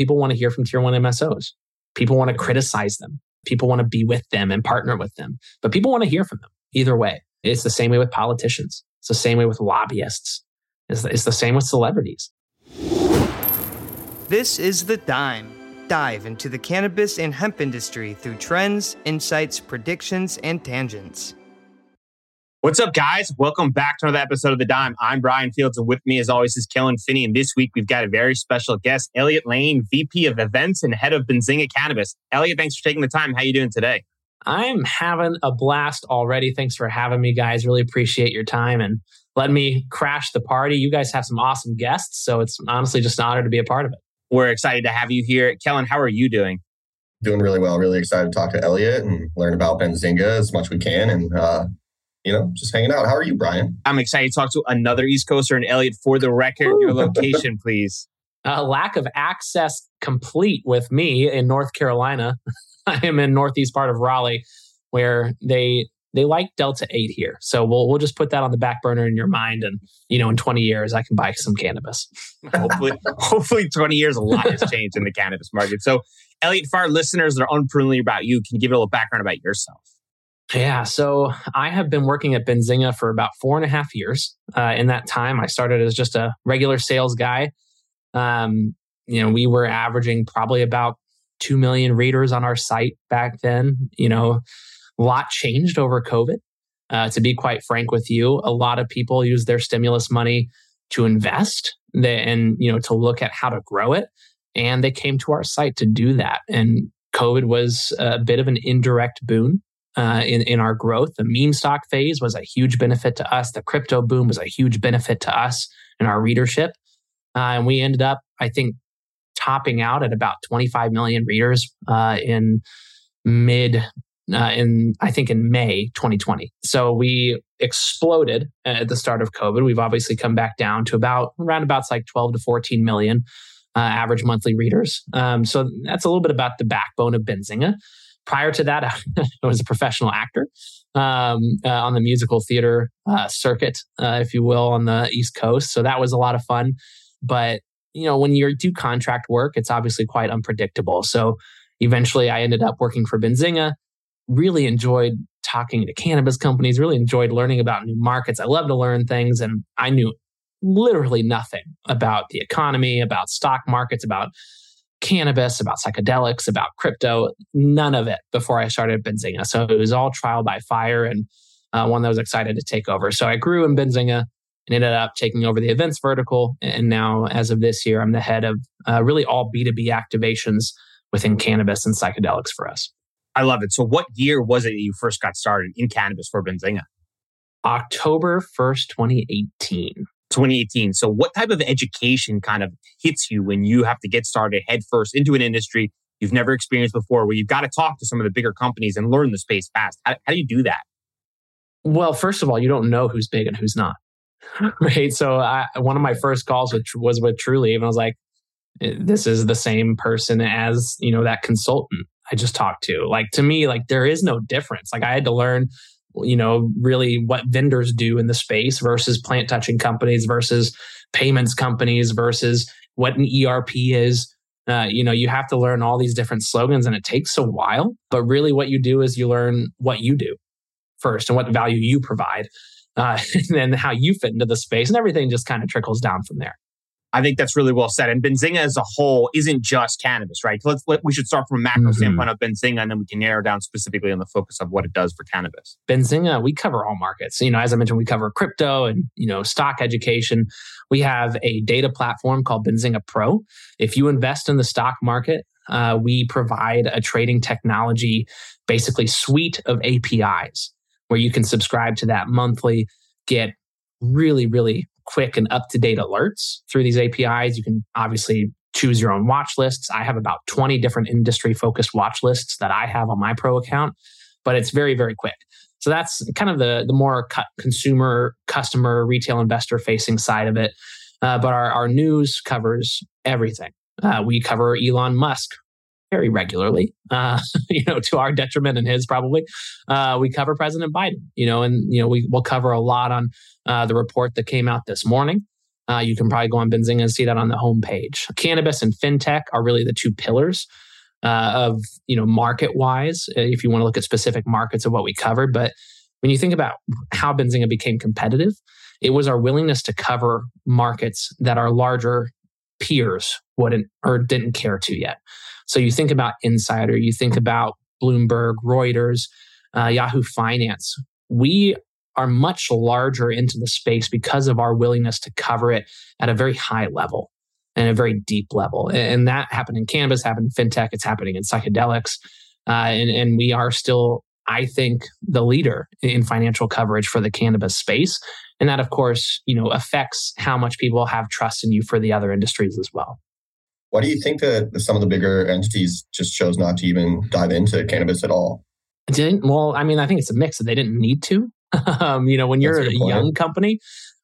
people want to hear from tier one MSOs. People want to criticize them. People want to be with them and partner with them. But people want to hear from them either way. It's the same way with politicians. It's the same way with lobbyists. It's the, it's the same with celebrities. This is The Dime. Dive into the cannabis and hemp industry through trends, insights, predictions, and tangents. What's up, guys? Welcome back to another episode of The Dime. I'm Brian Fields, and with me, as always, is Kellen Finney. And this week, we've got a very special guest, Elliot Lane, VP of Events and Head of Benzinga Cannabis. Elliot, thanks for taking the time. How you doing today? I'm having a blast already. Thanks for having me, guys. Really appreciate your time and let me crash the party. You guys have some awesome guests, so it's honestly just an honor to be a part of it. We're excited to have you here. Kellen, how are you doing? Doing really well. Really excited to talk to Elliot and learn about Benzinga as much we can. And uh, you know, just hanging out. How are you, Brian? I'm excited to talk to another East Coaster and Elliot. For the record, your location, please. A lack of access complete with me in North Carolina. I am in northeast part of Raleigh, where they they like Delta Eight here. So we'll we'll just put that on the back burner in your mind, and you know, in 20 years, I can buy some cannabis. hopefully, hopefully, 20 years, a lot has changed in the cannabis market. So, Elliot, for our listeners that are unfamiliar about you, can you give a little background about yourself? Yeah, so I have been working at Benzinga for about four and a half years. Uh, in that time, I started as just a regular sales guy. Um, you know, we were averaging probably about two million readers on our site back then. You know, a lot changed over COVID. Uh, to be quite frank with you, a lot of people use their stimulus money to invest and you know to look at how to grow it, and they came to our site to do that. And COVID was a bit of an indirect boon uh, in, in our growth. The meme stock phase was a huge benefit to us. The crypto boom was a huge benefit to us and our readership. Uh, and we ended up, I think, topping out at about 25 million readers uh, in mid, uh, in I think in May 2020. So we exploded at the start of COVID. We've obviously come back down to about around about like 12 to 14 million uh, average monthly readers. Um, so that's a little bit about the backbone of Benzinga prior to that, I was a professional actor um, uh, on the musical theater uh, circuit, uh, if you will, on the East Coast. So that was a lot of fun. But you know, when you do contract work, it's obviously quite unpredictable. So eventually, I ended up working for Benzinga. Really enjoyed talking to cannabis companies. Really enjoyed learning about new markets. I love to learn things, and I knew literally nothing about the economy, about stock markets, about cannabis, about psychedelics, about crypto, none of it before I started Benzinga. So it was all trial by fire and uh, one that was excited to take over. So I grew in Benzinga and ended up taking over the events vertical. And now, as of this year, I'm the head of uh, really all B2B activations within cannabis and psychedelics for us. I love it. So, what year was it that you first got started in cannabis for Benzinga? October 1st, 2018. 2018. So, what type of education kind of hits you when you have to get started headfirst into an industry you've never experienced before, where you've got to talk to some of the bigger companies and learn the space fast? How, how do you do that? Well, first of all, you don't know who's big and who's not, right? So, I, one of my first calls with, was with Trulieve, and I was like, eh, "This is the same person as you know that consultant I just talked to." Like to me, like there is no difference. Like I had to learn you know, really what vendors do in the space versus plant touching companies versus payments companies versus what an ERP is. Uh, you know, you have to learn all these different slogans and it takes a while. But really, what you do is you learn what you do first and what value you provide, uh, and then how you fit into the space, and everything just kind of trickles down from there. I think that's really well said. And Benzinga as a whole isn't just cannabis, right? Let's let, we should start from a macro mm-hmm. standpoint of Benzinga, and then we can narrow down specifically on the focus of what it does for cannabis. Benzinga, we cover all markets. You know, as I mentioned, we cover crypto and you know stock education. We have a data platform called Benzinga Pro. If you invest in the stock market, uh, we provide a trading technology, basically suite of APIs where you can subscribe to that monthly, get really, really quick and up to date alerts through these APIs. You can obviously choose your own watch lists. I have about 20 different industry focused watch lists that I have on my pro account, but it's very, very quick. So that's kind of the, the more consumer, customer, retail investor facing side of it. Uh, but our, our news covers everything. Uh, we cover Elon Musk very regularly, uh, you know, to our detriment and his probably. Uh, we cover President Biden, you know, and you know we will cover a lot on uh, the report that came out this morning. Uh, you can probably go on Benzinga and see that on the homepage. Cannabis and fintech are really the two pillars uh, of you know market wise. Uh, if you want to look at specific markets of what we covered, but when you think about how Benzinga became competitive, it was our willingness to cover markets that are larger peers wouldn't or didn't care to yet. So you think about Insider, you think about Bloomberg, Reuters, uh, Yahoo Finance. We are much larger into the space because of our willingness to cover it at a very high level and a very deep level. And that happened in cannabis, happened in fintech, it's happening in psychedelics. Uh, and, and we are still, I think, the leader in financial coverage for the cannabis space. And that, of course, you know, affects how much people have trust in you for the other industries as well. Why do you think that some of the bigger entities just chose not to even dive into cannabis at all? Didn't well, I mean, I think it's a mix that they didn't need to. um, you know, when you're a, a young company,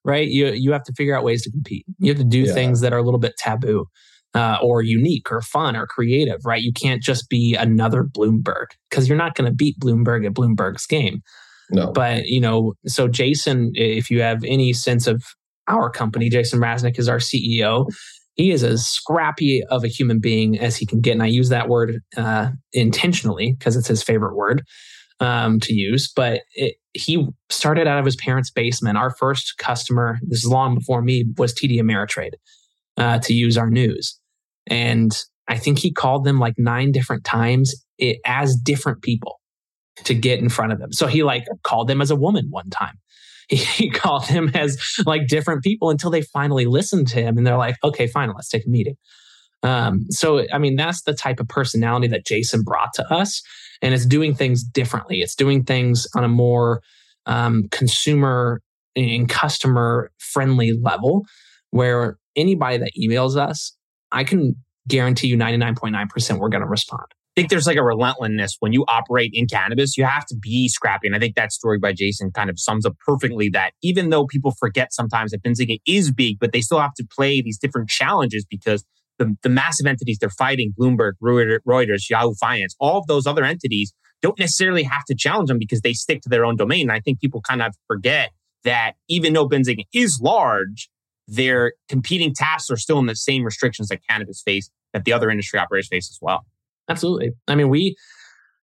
right, you you have to figure out ways to compete. You have to do yeah. things that are a little bit taboo. Uh, or unique or fun or creative, right? You can't just be another Bloomberg because you're not going to beat Bloomberg at Bloomberg's game. No. But, you know, so Jason, if you have any sense of our company, Jason Raznick is our CEO. He is as scrappy of a human being as he can get. And I use that word uh, intentionally because it's his favorite word um, to use. But it, he started out of his parents' basement. Our first customer, this is long before me, was TD Ameritrade uh, to use our news. And I think he called them like nine different times it, as different people to get in front of them. So he like called them as a woman one time. He, he called them as like different people until they finally listened to him and they're like, okay, fine, let's take a meeting. Um, so, I mean, that's the type of personality that Jason brought to us. And it's doing things differently. It's doing things on a more um, consumer and customer friendly level where anybody that emails us, I can guarantee you 99.9% we're going to respond. I think there's like a relentlessness when you operate in cannabis. You have to be scrappy. And I think that story by Jason kind of sums up perfectly that even though people forget sometimes that Benzinga is big, but they still have to play these different challenges because the, the massive entities they're fighting, Bloomberg, Reuters, Yahoo Finance, all of those other entities don't necessarily have to challenge them because they stick to their own domain. And I think people kind of forget that even though Benzinga is large, their competing tasks are still in the same restrictions that cannabis face that the other industry operators face as well. Absolutely. I mean, we,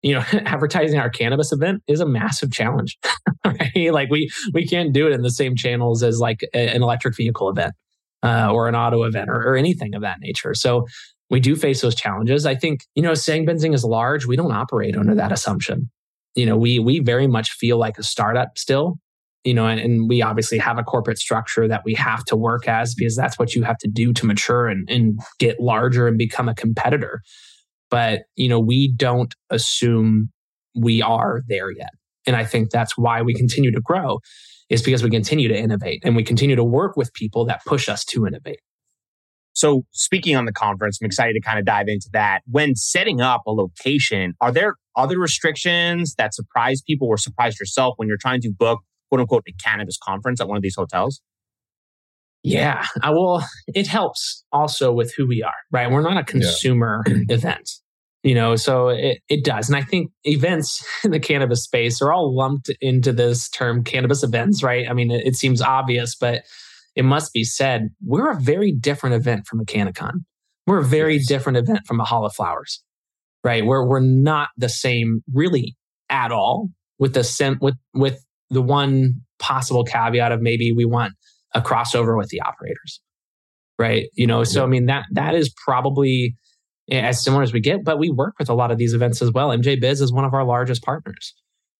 you know, advertising our cannabis event is a massive challenge. right? Like we we can't do it in the same channels as like an electric vehicle event uh, or an auto event or, or anything of that nature. So we do face those challenges. I think, you know, saying Benzinga is large, we don't operate under that assumption. You know, we we very much feel like a startup still, you know, and, and we obviously have a corporate structure that we have to work as because that's what you have to do to mature and, and get larger and become a competitor. But, you know, we don't assume we are there yet. And I think that's why we continue to grow is because we continue to innovate and we continue to work with people that push us to innovate. So, speaking on the conference, I'm excited to kind of dive into that. When setting up a location, are there other restrictions that surprise people or surprise yourself when you're trying to book, quote unquote, a cannabis conference at one of these hotels? Yeah, I will. It helps also with who we are, right? We're not a consumer yeah. event, you know, so it, it does. And I think events in the cannabis space are all lumped into this term cannabis events, right? I mean, it, it seems obvious, but it must be said, we're a very different event from a CannaCon. We're a very yes. different event from a Hall of Flowers, right? We're, we're not the same really at all with the sim, with, with the one possible caveat of maybe we want a crossover with the operators, right? You know, so. I mean, that, that is probably as similar as we get, but we work with a lot of these events as well. MJ Biz is one of our largest partners.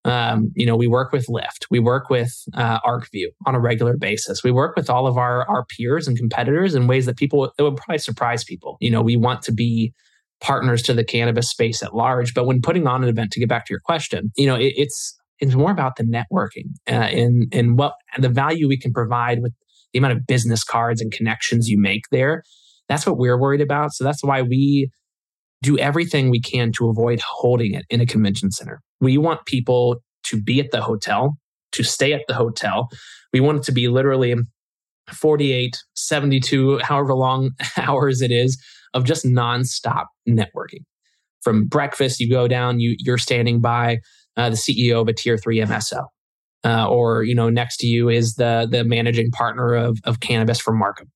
Um, you know, we work with Lyft, we work with uh, ArcView on a regular basis. We work with all of our our peers and competitors in ways that people it would probably surprise people. You know, we want to be partners to the cannabis space at large, but when putting on an event, to get back to your question, you know, it, it's it's more about the networking uh, and and what and the value we can provide with the amount of business cards and connections you make there. That's what we're worried about. So that's why we do everything we can to avoid holding it in a convention center. We want people to be at the hotel, to stay at the hotel. We want it to be literally 48, 72, however long hours it is of just nonstop networking. From breakfast, you go down, you, you're standing by uh, the CEO of a tier three MSO. uh, or you know next to you is the the managing partner of of cannabis for Markham,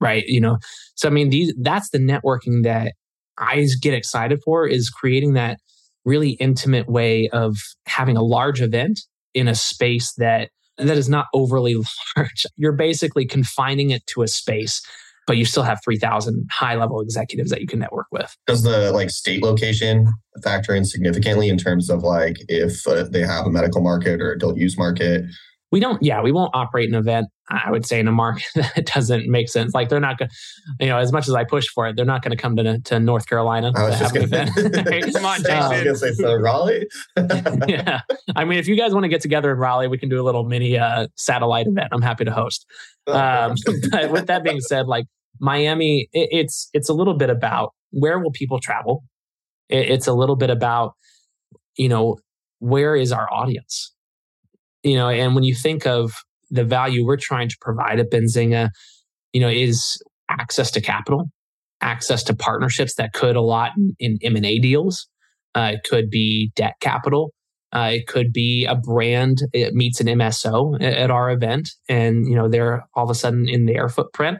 right? You know, so I mean these that's the networking that I get excited for is creating that really intimate way of having a large event in a space that that is not overly large. You're basically confining it to a space but you still have 3000 high level executives that you can network with. Does the like state location factor in significantly in terms of like if uh, they have a medical market or adult use market? We don't yeah we won't operate an event i would say in a market that doesn't make sense. Like they're not going to you know as much as i push for it they're not going to come to, to north carolina I was to just have gonna- event Come on, Jason. gonna say so Raleigh. yeah. I mean if you guys want to get together in raleigh we can do a little mini uh, satellite event. I'm happy to host. Um, but with that being said, like Miami, it, it's it's a little bit about where will people travel. It, it's a little bit about you know where is our audience. You know, and when you think of the value we're trying to provide at Benzinga, you know, is access to capital, access to partnerships that could a lot in, M and A deals. Uh, it could be debt capital. Uh, it could be a brand it meets an MSO at, at our event, and you know they're all of a sudden in their footprint.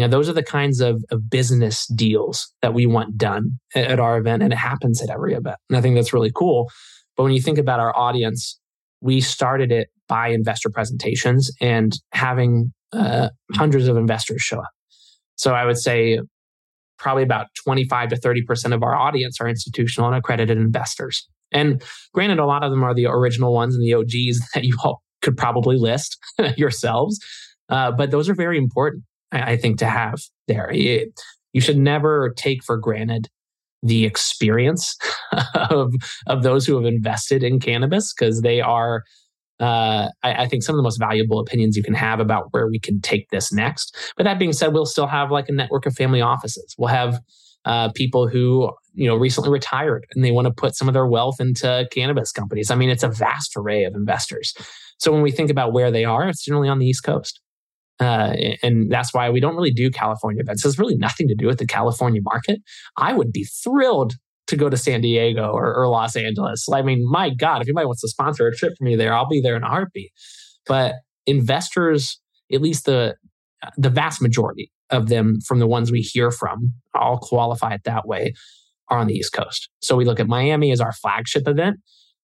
Know those are the kinds of, of business deals that we want done at, at our event, and it happens at every event. And I think that's really cool. But when you think about our audience, we started it by investor presentations and having uh, hundreds of investors show up. So I would say probably about 25 to 30% of our audience are institutional and accredited investors. And granted, a lot of them are the original ones and the OGs that you all could probably list yourselves. Uh, but those are very important, I, think, to have there. It, you should never take for granted the experience of, of those who have invested in cannabis because they are, uh, I, I think, some of the most valuable opinions you can have about where we can take this next. But that being said, we'll still have like a network of family offices. We'll have uh, people who you know recently retired and they want to put some of their wealth into cannabis companies. I mean, it's a vast array of investors. So when we think about where they are, it's generally on the East Coast. Uh, and that's why we don't really do California events. There's really nothing to do with the California market. I would be thrilled to go to San Diego or, or Los Angeles. I mean, my God, if anybody wants to sponsor a trip for me there, I'll be there in a heartbeat. But investors, at least the the vast majority of them from the ones we hear from, I'll qualify it that way, are on the East Coast. So we look at Miami as our flagship event.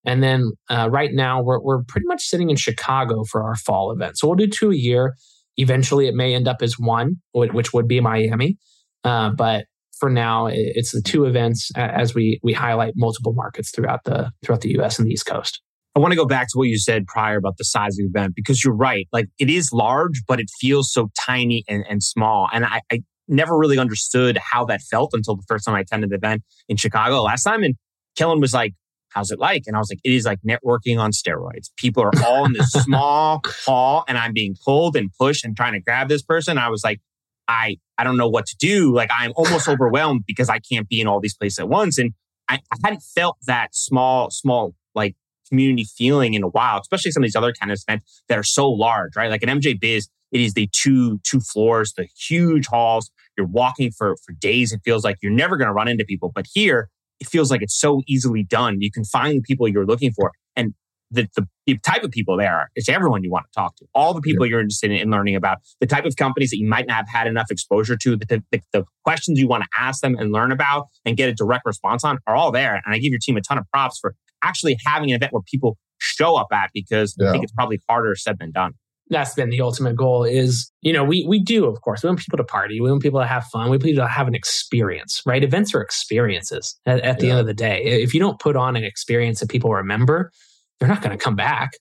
And then uh, right now, we're, we're pretty much sitting in Chicago for our fall event. So we'll do two a year. Eventually, it may end up as one, which would be Miami. Uh, but for now, it's the two events as we we highlight multiple markets throughout the throughout the U.S. and the East Coast. I want to go back to what you said prior about the size of the event because you're right. Like it is large, but it feels so tiny and, and small. And I, I never really understood how that felt until the first time I attended the event in Chicago last time. And Kellen was like, How's it like? And I was like, It is like networking on steroids. People are all in this small hall and I'm being pulled and pushed and trying to grab this person. I was like, I, I don't know what to do. Like I'm almost overwhelmed because I can't be in all these places at once. And I, I hadn't felt that small, small, like community feeling in a while, especially some of these other kind of events that are so large, right? Like an MJ Biz, it is the two two floors, the huge halls. You're walking for for days. It feels like you're never going to run into people. But here, it feels like it's so easily done. You can find the people you're looking for, and the, the, the type of people there—it's everyone you want to talk to. All the people you're interested in, in learning about, the type of companies that you might not have had enough exposure to, the, the, the questions you want to ask them and learn about and get a direct response on are all there. And I give your team a ton of props for actually having an event where people show up at because I think it's probably harder said than done. That's been the ultimate goal is you know we we do of course. We want people to party. We want people to have fun. We want people to have an experience right? Events are experiences at, at the Yeah. end of the day. If you don't put on an experience that people remember they're not going to come back.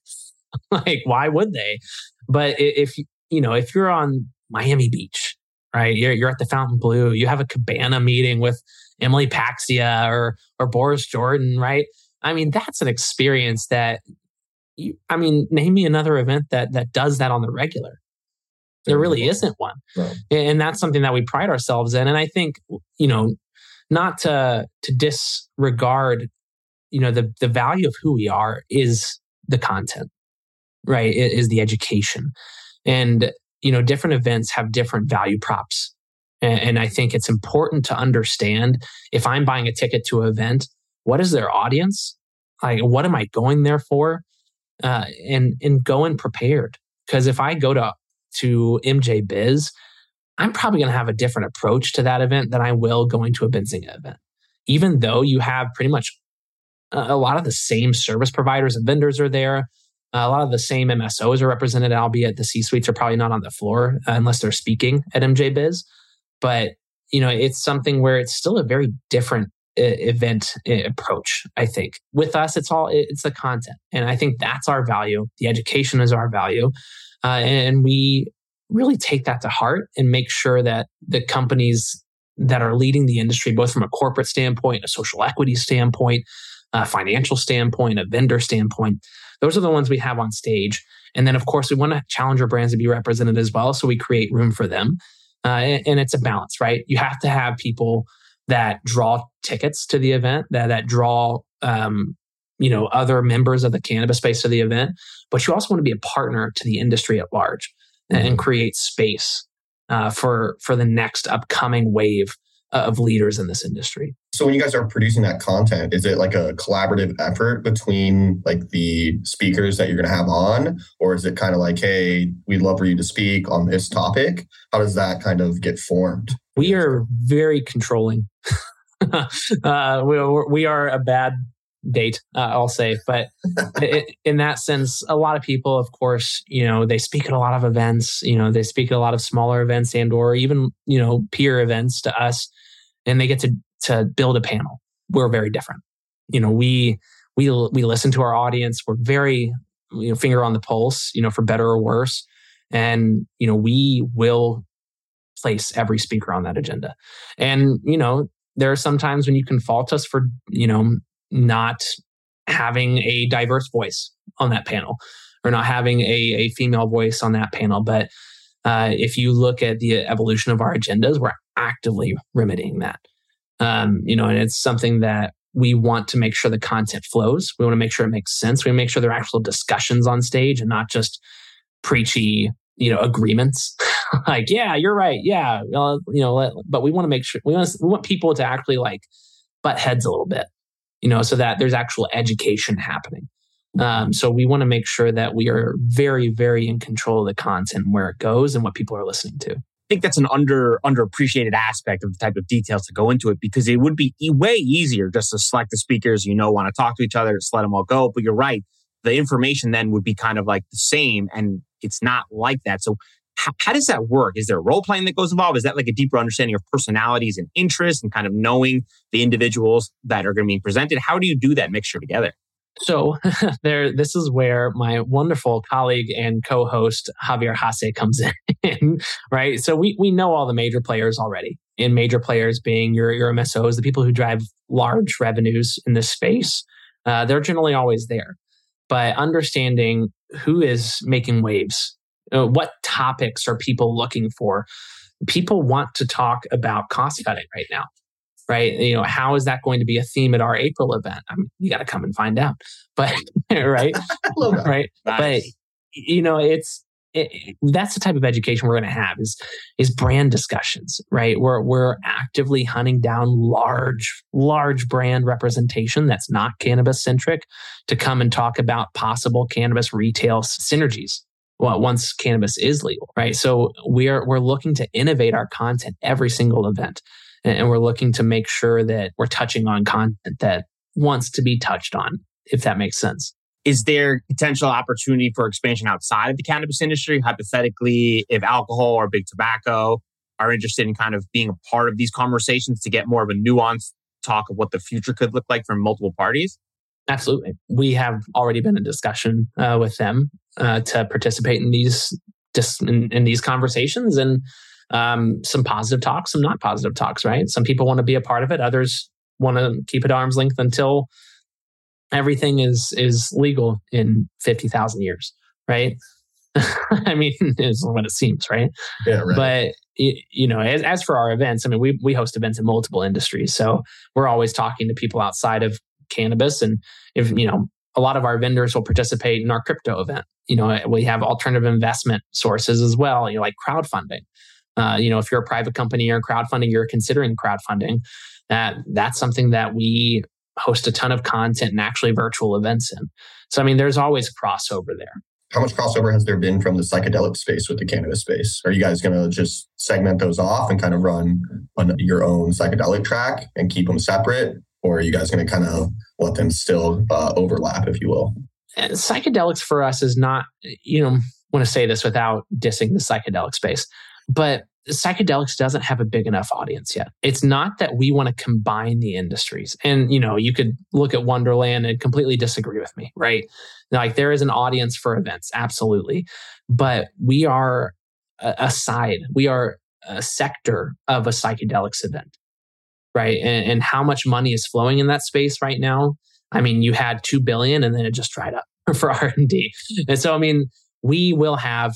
Like why would they? But if you you know if you're on miami beach right? You're, you're at the Fontainebleau you have a cabana meeting with Emily Paxhia or or boris jordan right? I mean that's an experience that you, I mean, name me another event that that does that on the regular. There really isn't one, No. and that's something that we pride ourselves in. And I think you know, not to to disregard, you know, the the value of who we are is the content, right? It is the education, and you know, different events have different value props. And, and I think it's important to understand if I'm buying a ticket to an event, what is their audience? Like, what am I going there for? Uh, and and go in prepared. Because if I go to to MJ Biz, I'm probably going to have a different approach to that event than I will going to a Benzinga event. Even though you have pretty much a, a lot of the same service providers and vendors are there, a lot of the same MSOs are represented, albeit the C suites are probably not on the floor uh, unless they're speaking at MJ Biz. But you know, it's something where it's still a very different uh, event approach. I think with us, it's all it's the content, and I think that's our value. The education is our value, uh, and we really take that to heart and make sure that the companies that are leading the industry, both from a corporate standpoint, a social equity standpoint, a financial standpoint, a vendor standpoint, those are the ones we have on stage. And then, of course, we want to challenger brands to be represented as well. So we create room for them. Uh, and, and, it's a balance, right? You have to have people that draw tickets to the event, that, that draw, um, you know, other members of the cannabis space to the event. But you also want to be a partner to the industry at large and mm-hmm. create space uh, for for the next upcoming wave of leaders in this industry. So when you guys are producing that content, is it like a collaborative effort between like the speakers that you're going to have on, or is it kind of like, hey, we'd love for you to speak on this topic? How does that kind of get formed? We are very controlling. uh, we, we are a bad date, uh, I'll say. But it, in that sense, a lot of people, of course, you know, they speak at a lot of events. You know, they speak at a lot of smaller events and or even you know peer events to us, and they get to to build a panel. We're very different. You know, we we we listen to our audience. We're very you know finger on the pulse. You know, for better or worse, and you know we will place every speaker on that agenda. And you know, there are some times when you can fault us for you know not having a diverse voice on that panel or not having a, a female voice on that panel. But uh, if you look at the evolution of our agendas, we're actively remedying that. Um, you know, and it's something that we want to make sure the content flows. We want to make sure it makes sense. We make sure there are actual discussions on stage and not just preachy, you know, agreements. like, yeah, you're right. Yeah, you know, but we want to make sure we want we want people to actually like butt heads a little bit you know, so that there's actual education happening. Um, so we want to make sure that we are very, very in control of the content, where it goes, and what people are listening to. I think that's an under underappreciated aspect of the type of details to go into it because it would be way easier just to select the speakers you know want to talk to each other, just let them all go. But you're right, the information then would be kind of like the same, and it's not like that. So how, how, does that work? Is there role playing that goes involved? Is that like a deeper understanding of personalities and interests and kind of knowing the individuals that are going to be presented? How do you do that mixture together? So there, this is where my wonderful colleague and co-host Javier Hasse comes in, right? So we we know all the major players already. In major players being your your MSOs, the people who drive large revenues in this space, uh, they're generally always there. But understanding who is making waves uh, what topics are people looking for? People want to talk about cost cutting right now, right? You know, how is that going to be a theme at our April event? I mean, you got to come and find out. But right, right, nice. but you know, it's it, that's the type of education we're going to have is is brand discussions, right? We're we're actively hunting down large large brand representation that's not cannabis centric to come and talk about possible cannabis retail synergies well, once cannabis is legal, right? So we're we're looking to innovate our content every single event, and we're looking to make sure that we're touching on content that wants to be touched on, if that makes sense. Is there potential opportunity for expansion outside of the cannabis industry? Hypothetically, if alcohol or big tobacco are interested in kind of being a part of these conversations to get more of a nuanced talk of what the future could look like from multiple parties? Absolutely. We have already been in discussion uh, with them uh, to participate in these just in, in these conversations and um, some positive talks, some not positive talks, right? Some people want to be a part of it. Others want to keep it arm's length until everything is is legal in 50,000 years, right? I mean, is what it seems, right? Yeah, right. But you know, as, as for our events, I mean, we we host events in multiple industries, so we're always talking to people outside of cannabis. And if, you know, a lot of our vendors will participate in our crypto event. You know, we have alternative investment sources as well, you know, like crowdfunding. Uh, you know, if you're a private company or crowdfunding, you're considering crowdfunding, that that's something that we host a ton of content and actually virtual events in. So, I mean, there's always crossover there. How much crossover has there been from the psychedelic space with the cannabis space? Are you guys going to just segment those off and kind of run on your own psychedelic track and keep them separate? Or are you guys going to kind of let them still uh, overlap, if you will? And psychedelics for us is not, you know, want to say this without dissing the psychedelic space, but psychedelics doesn't have a big enough audience yet. It's not that we want to combine the industries. And, you know, you could look at Wonderland and completely disagree with me, right? Like there is an audience for events, absolutely. But we are a, a side, we are a sector of a psychedelics event, right? And, and how much money is flowing in that space right now? I mean, you had 2 billion and then it just dried up for R&D. And so, I mean, we will have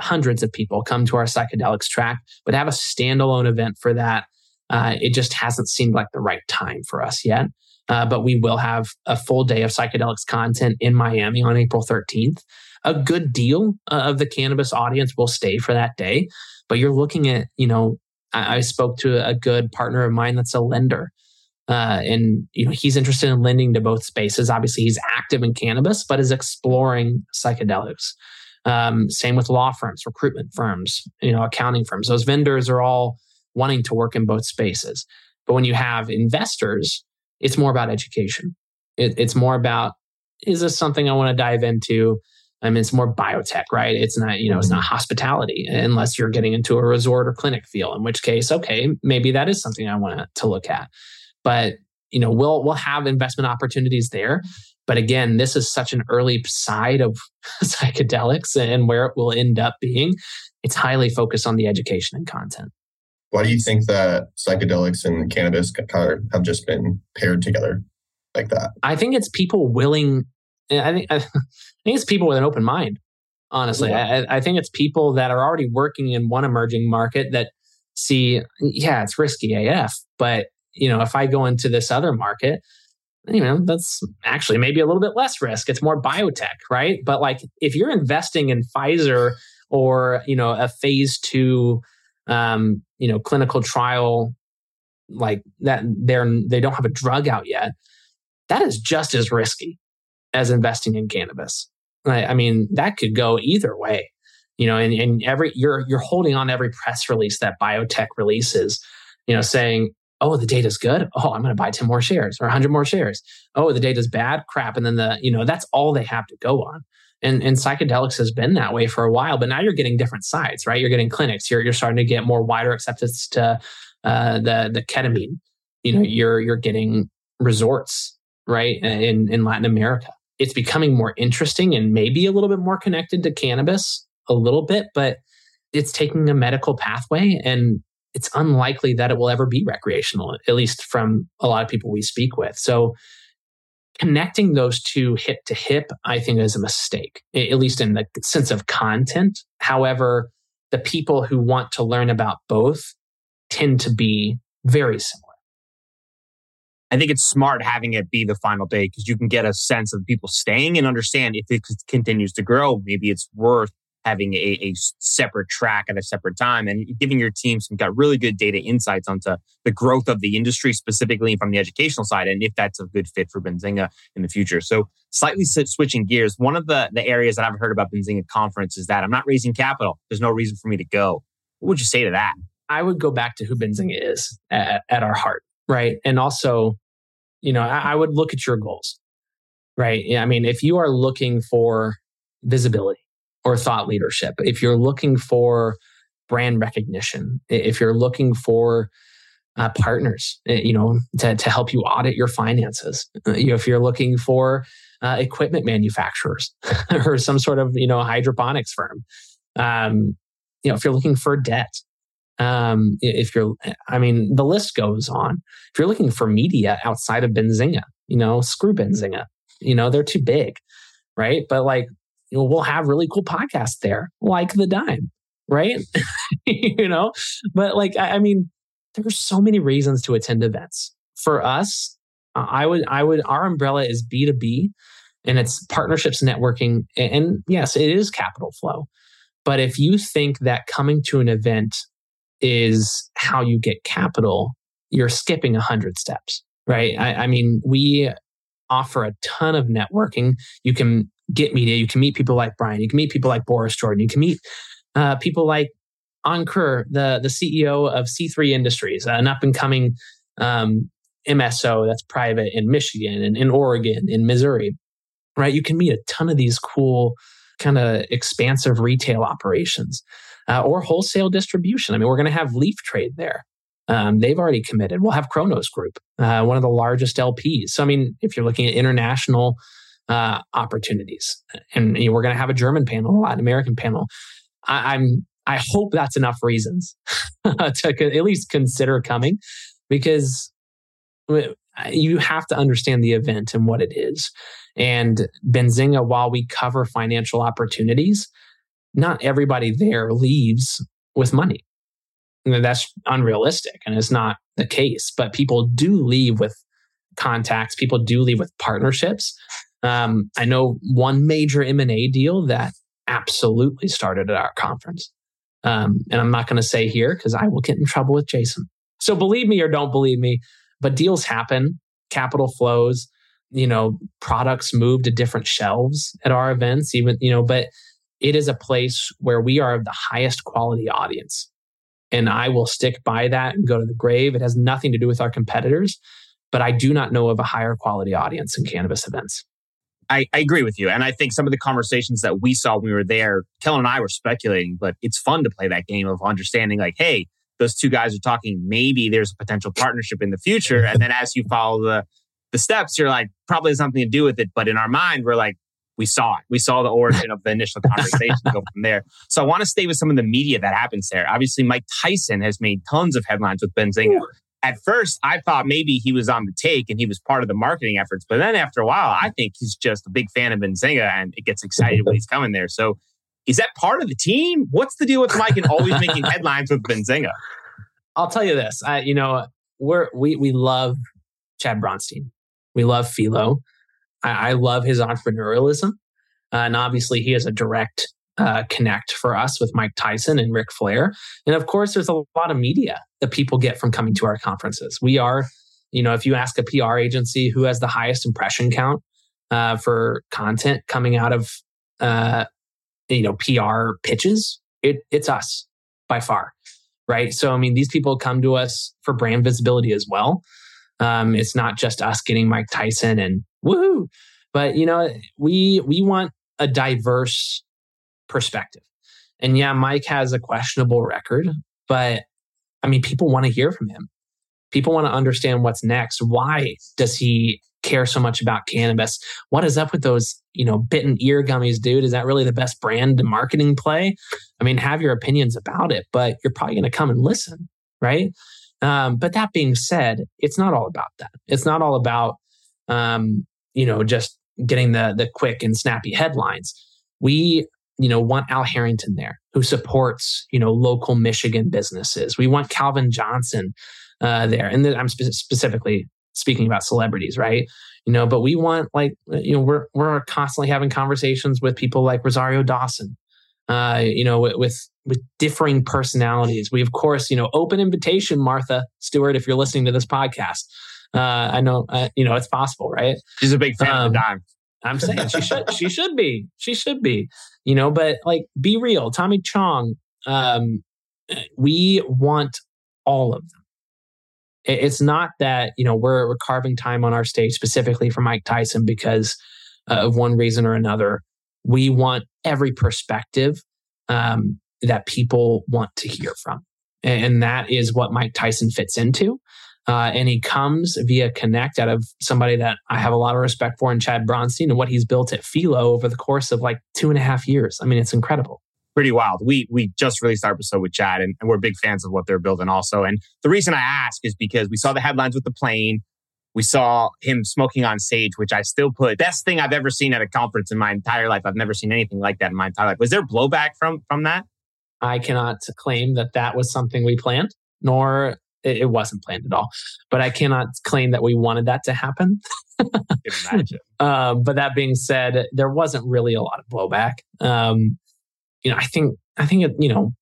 hundreds of people come to our psychedelics track, but have a standalone event for that. Uh, it just hasn't seemed like the right time for us yet. Uh, but we will have a full day of psychedelics content in Miami on April 13th. A good deal uh, of the cannabis audience will stay for that day. But you're looking at, you know, I, I spoke to a good partner of mine that's a lender. Uh, and you know he's interested in lending to both spaces. Obviously, he's active in cannabis, but is exploring psychedelics. Um, same with law firms, recruitment firms, you know, accounting firms. Those vendors are all wanting to work in both spaces. But when you have investors, it's more about education. It, it's more about is this something I want to dive into? I mean, it's more biotech, right? It's not, you know, it's not mm-hmm. hospitality unless you're getting into a resort or clinic feel, in which case, okay, maybe that is something I want to look at. But, you know, we'll, we'll have investment opportunities there. But again, this is such an early side of psychedelics and where it will end up being. It's highly focused on the education and content. Why do you think that psychedelics and cannabis have just been paired together like that? I think it's people willing. I think I think it's people with an open mind. Honestly, yeah. I, I think it's people that are already working in one emerging market that see, yeah, it's risky AF, but you know, if I go into this other market, you know, that's actually maybe a little bit less risk. It's more biotech, right? But like if you're investing in Pfizer or, you know, a phase two, um, you know, clinical trial like that, they're, they don't have a drug out yet. That is just as risky as investing in cannabis. I, I mean, that could go either way, you know, and, and every, you're, you're holding on every press release that biotech releases, you know, saying, oh, the data's good. Oh, I'm going to buy 10 more shares or 100 more shares. Oh, the data's bad. Crap. And then the, you know, that's all they have to go on. And, and psychedelics has been that way for a while, but now you're getting different sides, right? You're getting clinics. You're, you're starting to get more wider acceptance to uh, the, the ketamine. You know, you're, you're getting resorts, right? In, in Latin America. It's becoming more interesting and maybe a little bit more connected to cannabis a little bit, but it's taking a medical pathway and it's unlikely that it will ever be recreational, at least from a lot of people we speak with. So connecting those two hip to hip, I think is a mistake, at least in the sense of content. However, the people who want to learn about both tend to be very similar. I think it's smart having it be the final day because you can get a sense of people staying and understand if it continues to grow, maybe it's worth having a, a, separate track at a separate time and giving your team some got really good data insights onto the growth of the industry specifically from the educational side and if that's a good fit for benzinga in the future. So slightly switching gears one of the, the areas that i've heard about benzinga conference is that i'm not raising capital. There's no reason for me to go. What would you say to that? I would go back to who benzinga is at, at our heart right? And also you know I, I would look at your goals right? I mean if you are looking for visibility or thought leadership, if you're looking for brand recognition, if you're looking for uh, partners, you know, to, to help you audit your finances, uh, you know, if you're looking for uh, equipment manufacturers or some sort of, you know, hydroponics firm, um, you know, if you're looking for debt, um, if you're, I mean, the list goes on. If you're looking for media outside of Benzinga, you know, screw Benzinga, you know, they're too big, right? But like you know, we'll have really cool podcasts there, like the dime, right? you know, but like, I, I mean, there's so many reasons to attend events. For us, I would, I would, our umbrella is B2B and it's partnerships networking. And, and yes, it is capital flow. But if you think that coming to an event is how you get capital, you're skipping a hundred steps. right? I, I mean, we offer a ton of networking. You can get media. You can meet people like Brian. You can meet people like Boris Jordan. You can meet uh, people like Ankur, the the CEO of C3 Industries, an up and coming um, MSO that's private in Michigan and in Oregon, in Missouri. Right, you can meet a ton of these cool kind of expansive retail operations uh, or wholesale distribution. I mean, we're going to have Leaf Trade there. Um, they've already committed. We'll have Cronos Group, uh, one of the largest LPs. So, I mean, if you're looking at international uh, opportunities, and you know, we're going to have a German panel, a Latin American panel, I, I'm I hope that's enough reasons to at least consider coming, because you have to understand the event and what it is. And Benzinga, while we cover financial opportunities, not everybody there leaves with money. That's unrealistic and it's not the case. But people do leave with contacts. People do leave with partnerships. Um, I know one major M and A deal that absolutely started at our conference, um, and I'm not going to say here because I will get in trouble with Jason. So believe me or don't believe me, but deals happen, capital flows. You know, products move to different shelves at our events. Even you know, but it is a place where we are of the highest quality audience. And I will stick by that and go to the grave. It has nothing to do with our competitors, but I do not know of a higher quality audience in cannabis events. I, I, agree with you. And I think some of the conversations that we saw when we were there, Kellen and I were speculating, but it's fun to play that game of understanding like, hey, those two guys are talking. Maybe there's a potential partnership in the future. And then as you follow the the steps, you're like, probably has something to do with it. But in our mind, we're like, we saw it. We saw the origin of the initial conversation go from there. So I want to stay with some of the media that happens there. Obviously, Mike Tyson has made tons of headlines with Benzinga. At first, I thought maybe he was on the take and he was part of the marketing efforts. But then after a while, I think he's just a big fan of Benzinga and it gets excited when he's coming there. So is that part of the team? What's the deal with Mike and always making headlines with Benzinga? I'll tell you this. I, you know, we're we we love Chad Bronstein. We love Fyllo. I, I love his entrepreneurialism. Uh, and obviously, he has a direct uh, connect for us with Mike Tyson and Ric Flair. And of course, there's a lot of media that people get from coming to our conferences. We are, you know, if you ask a PR agency who has the highest impression count uh, for content coming out of, uh, you know, PR pitches, it, it's us by far. Right. So, I mean, these people come to us for brand visibility as well. Um, it's not just us getting Mike Tyson and woohoo. But you know, we we want a diverse perspective. And yeah, Mike has a questionable record, but I mean, people want to hear from him. People want to understand what's next. Why does he care so much about cannabis? What is up with those, you know, bitten ear gummies, dude? Is that really the best brand marketing play? I mean, have your opinions about it, but you're probably going to come and listen, right? Um, but that being said, it's not all about that. It's not all about, um, you know, just getting the the quick and snappy headlines. We, you know, want Al Harrington there who supports, you know, local Michigan businesses. We want Calvin Johnson uh, there, and I'm spe- specifically speaking about celebrities, right? You know, but we want like, you know, we're we're constantly having conversations with people like Rosario Dawson, uh, you know, with with differing personalities. We of course, you know, open invitation, Martha Stewart, if you're listening to this podcast. Uh, I know, uh, you know, it's possible, right? She's a big fan um, of the um, dime. I'm saying she should, she should be, she should be, you know. But like, be real, Tommy Chong. Um, we want all of them. It's not that you know we're, we're carving time on our stage specifically for Mike Tyson because uh, of one reason or another we want every perspective um, that people want to hear from. And that is what Mike Tyson fits into. Uh, and he comes via connect out of somebody that I have a lot of respect for in Chad Bronstein and what he's built at Fyllo over the course of like two and a half years. I mean, it's incredible. Pretty wild. We we just released our episode with Chad and, and we're big fans of what they're building also. And the reason I ask is because we saw the headlines with the plane. We saw him smoking on stage, which I still put best thing I've ever seen at a conference in my entire life. I've never seen anything like that in my entire life. Was there blowback from from that? I cannot claim that that was something we planned, nor it, it wasn't planned at all. But I cannot claim that we wanted that to happen. uh, but that being said, there wasn't really a lot of blowback. Um, you know, I think I think it, you know,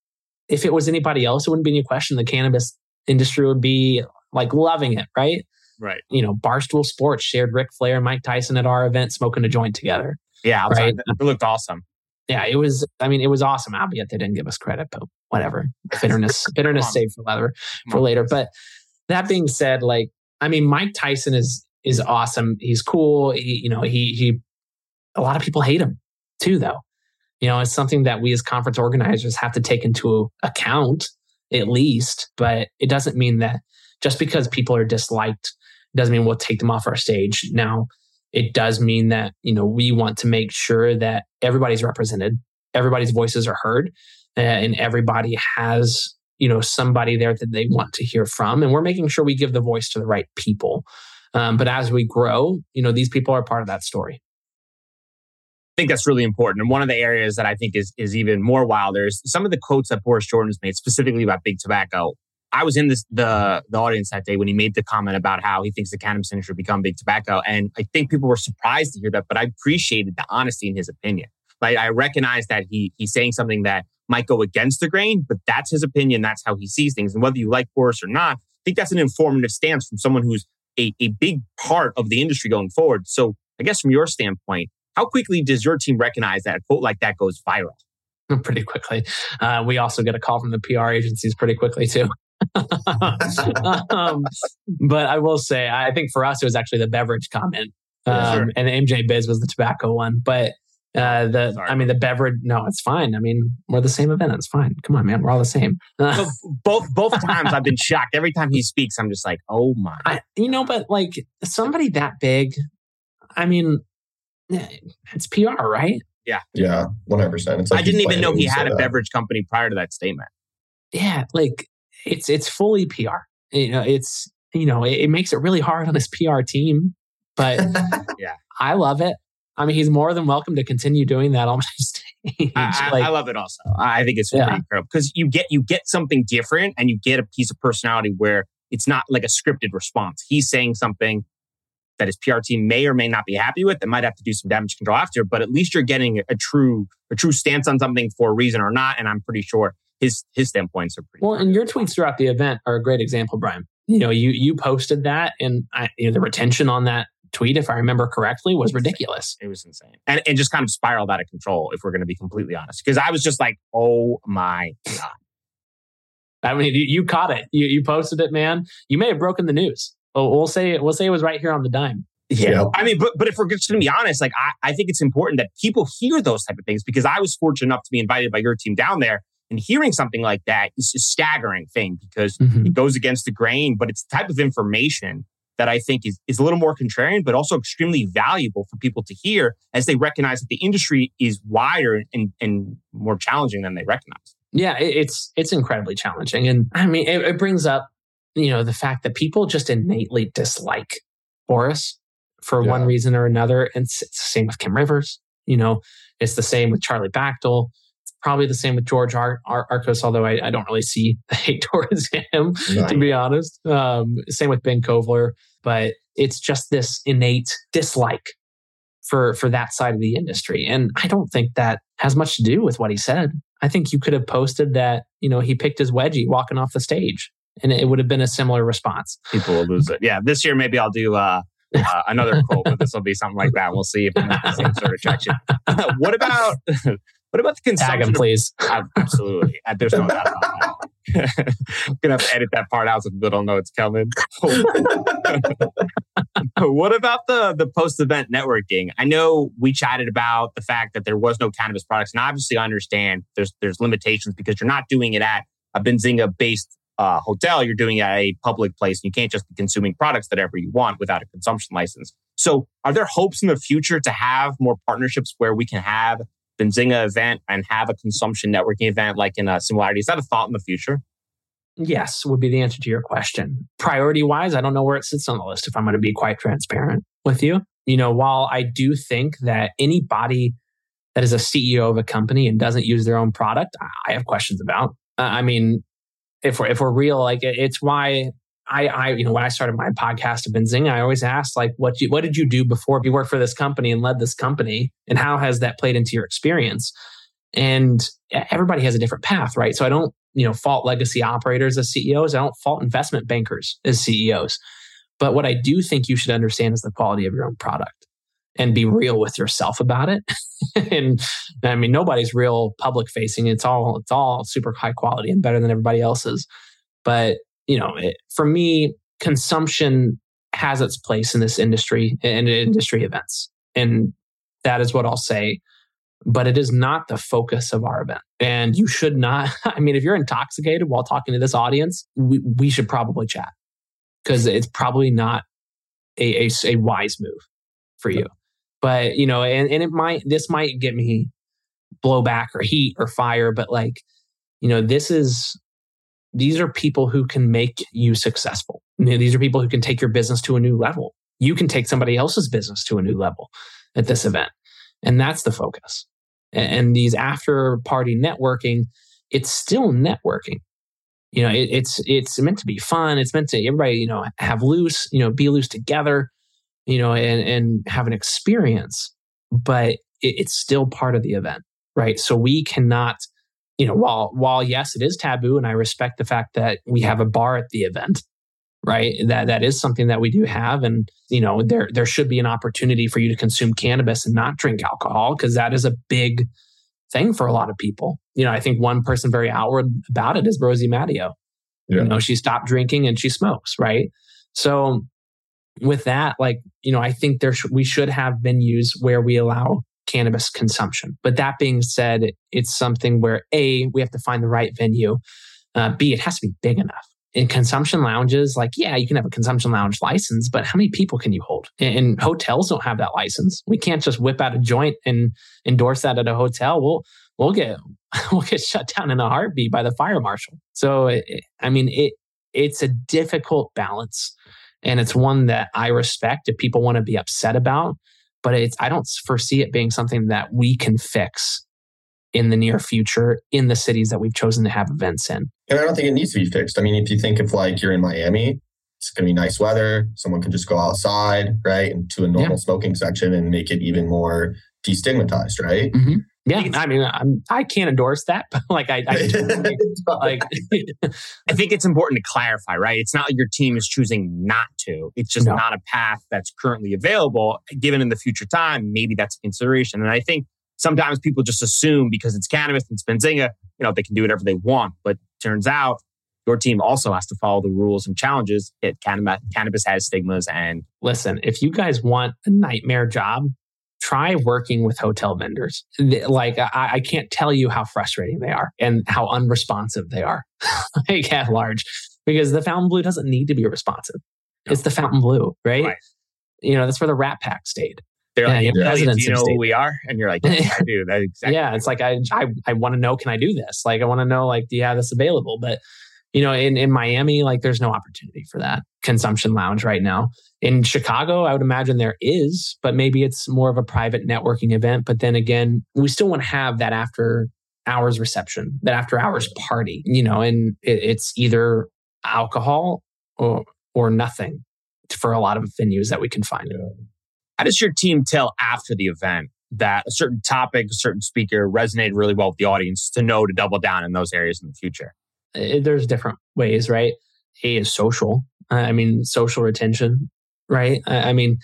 if it was anybody else, it wouldn't be any question. The cannabis industry would be like loving it, right? Right. You know, Barstool Sports shared Ric Flair and Mike Tyson at our event smoking a joint together. Yeah, Right. it looked awesome. Yeah, it was. I mean, it was awesome. Albeit they didn't give us credit, but whatever. Bitterness, bitterness saved for later for later. But that being said, like I mean, Mike Tyson is is awesome. He's cool. He, you know, he he. A lot of people hate him too, though. You know, it's something that we as conference organizers have to take into account at least. But it doesn't mean that just because people are disliked doesn't mean we'll take them off our stage. Now, it does mean that you know we want to make sure that everybody's represented, everybody's voices are heard, uh, and everybody has you know somebody there that they want to hear from and we're making sure we give the voice to the right people um, but as we grow you know these people are part of that story I think that's really important. And one of the areas that I think is is even more wilder is some of the quotes that Boris Jordan's made specifically about big tobacco. I was in this the the audience that day when he made the comment about how he thinks the cannabis industry should become big tobacco, and I think people were surprised to hear that. But I appreciated the honesty in his opinion. Like I recognize that he he's saying something that might go against the grain, but that's his opinion. That's how he sees things, and whether you like Boris or not, I think that's an informative stance from someone who's a, a big part of the industry going forward. So I guess from your standpoint, how quickly does your team recognize that a quote like that goes viral? pretty quickly uh, we also get a call from the pr agencies pretty quickly too um, but i will say i think for us it was actually the beverage comment um, Yeah, sure. and mj biz was the tobacco one but uh, the Sorry. I mean the beverage no it's fine I mean we're the same event it's fine come on man we're all the same So both both times I've been shocked. Every time he speaks, I'm just like, oh my. I, you know, but like somebody that big, I mean, eh, it's PR, right? Yeah, Yeah, 100%. Like I didn't even know he had a that. beverage company prior to that statement. Yeah, like it's it's fully PR. You know, it's you know, it, it makes it really hard on his PR team, but Yeah. I love it. I mean, he's more than welcome to continue doing that on my stage. I, I- like, I love it also. I think it's Yeah. pretty incredible because you get you get something different and you get a piece of personality where it's not like a scripted response. He's saying something that his PR team may or may not be happy with. That might have to do some damage control after, but at least you're getting a true a true stance on something for a reason or not. And I'm pretty sure his his standpoints are pretty. well, and your tweets throughout the event are a great example, Brian. You know, you you posted that, and I, you know, the retention on that tweet, if I remember correctly, was ridiculous. It was insane. And it just kind of spiraled out of control, if we're going to be completely honest. Because I was just like, oh my God. I mean, you, you caught it. You you posted it, man. You may have broken the news. Well, we'll say we'll say it was right here on the dime. Yeah. Yep. I mean, but, but if we're just going to be honest, like, I, I think it's important that people hear those type of things because I was fortunate enough to be invited by your team down there and hearing something like that is a staggering thing because mm-hmm. it goes against the grain, but it's the type of information that I think is, is a little more contrarian, but also extremely valuable for people to hear as they recognize that the industry is wider and, and more challenging than they recognize. Yeah, it's it's incredibly challenging, and I mean, it, it brings up you know the fact that people just innately dislike Boris for one reason or another, and it's, it's the same with Kim Rivers. You know, it's the same with Charlie Bachtell. It's probably the same with George Ar- Ar- Archos, although I, I don't really see the hate towards him. No. to be honest. Um, same with Ben Kovler, but it's just this innate dislike for for that side of the industry, and I don't think that has much to do with what he said. I think you could have posted that you know he picked his wedgie walking off the stage, and it would have been a similar response. People will lose it. Yeah, this year maybe I'll do uh, uh, another quote, but this will be something like that. We'll see if it has the same sort of traction. what about what about the Tag him, please. Absolutely. There's no doubt about that. Gonna have to edit that part out so people don't know it's coming. what about the the post event networking? I know we chatted about the fact that there was no cannabis products, and obviously I understand there's there's limitations because you're not doing it at a Benzinga based uh, hotel. You're doing it at a public place, and you can't just be consuming products that ever you want without a consumption license. So, are there hopes in the future to have more partnerships where we can have Benzinga event and have a consumption networking event like in a similarity? Is that a thought in the future? Yes, would be the answer to your question. Priority wise, I don't know where it sits on the list if I'm going to be quite transparent with you. You know, while I do think that anybody that is a CEO of a company and doesn't use their own product, I- have questions about. Uh, I mean, if we're if we're real, like it's why I I you know when I started my podcast at Benzinga, I always asked like what you what did you do before you worked for this company and led this company, and how has that played into your experience? And everybody has a different path, right? So I don't you know fault legacy operators as CEOs. I don't fault investment bankers as CEOs. But what I do think you should understand is the quality of your own product and be real with yourself about it. and I mean, nobody's real public facing. It's all it's all super high quality and better than everybody else's. But you know, it, for me, consumption has its place in this industry and industry events, and that is what I'll say. But it is not the focus of our event. And you should not, I mean, if you're intoxicated while talking to this audience, we, we should probably chat because it's probably not a, a, a wise move for you. But, you know, and, and it might, this might get me blowback or heat or fire, but like, you know, this is, these are people who can make you successful. These are people who can take your business to a new level. You can take somebody else's business to a new level at this event. And that's the focus. And, these after party networking, it's still networking. You know, it, it's it's meant to be fun. It's meant to everybody, you know, have loose, you know, be loose together you know, and, and have an experience, but it, it's still part of the event, right? So we cannot, you know, while while yes, it is taboo, and I respect the fact that we have a bar at the event, right? That that is something that we do have, and you know, there there should be an opportunity for you to consume cannabis and not drink alcohol because that is a big thing for a lot of people. You know, I think one person very outward about it is Rosie Mattio. Yeah. You know, she stopped drinking and she smokes, right? So with that, like, you know, I think there sh- we should have venues where we allow cannabis consumption. But that being said, it's something where A, we have to find the right venue. Uh, B, it has to be big enough. In consumption lounges, like, yeah, you can have a consumption lounge license, but how many people can you hold? And, and hotels don't have that license. We can't just whip out a joint and endorse that at a hotel. We'll, we'll get, we'll get shut down in a heartbeat by the fire marshal. So, I mean, it, it's a difficult balance and it's one that I respect if people want to be upset about, but it's I don't foresee it being something that we can fix in the near future in the cities that we've chosen to have events in. And I don't think it needs to be fixed. I mean, if you think of like you're in Miami, it's going to be nice weather. Someone can just go outside, right, into a normal yeah. smoking section and make it even more destigmatized, right? Mm-hmm. Yeah, I mean, I'm, I can not endorse that, but like I, I like, I think it's important to clarify, right? It's not like your team is choosing not to. It's just no. not a path that's currently available. Given in the future time, maybe that's a consideration. And I think sometimes people just assume because it's cannabis and Benzinga, you know, they can do whatever they want. But turns out your team also has to follow the rules and challenges. It cannabis, cannabis has stigmas. And listen, if you guys want a nightmare job, try working with hotel vendors. Like I, I, can't tell you how frustrating they are and how unresponsive they are, like at large, because the Fontainebleau doesn't need to be responsive. No. It's the Fontainebleau, right? right? You know, that's where the Rat Pack stayed. They're like, yeah, do you know who we are? And you're like, yeah, I do. That exactly. yeah, it's like I I, I want to know, can I do this? Like I want to know, like, do you have this available? But you know, in, in Miami, like there's no opportunity for that consumption lounge right now. In Chicago, I would imagine there is, but maybe it's more of a private networking event. But then again, we still want to have that after hours reception, that after hours party, you know, and it, it's either alcohol or, or nothing for a lot of venues that we can find. How does your team tell after the event that a certain topic, a certain speaker resonated really well with the audience to know to double down in those areas in the future? Eh, there's different ways, right? A is social. I mean, social retention, right? I mean,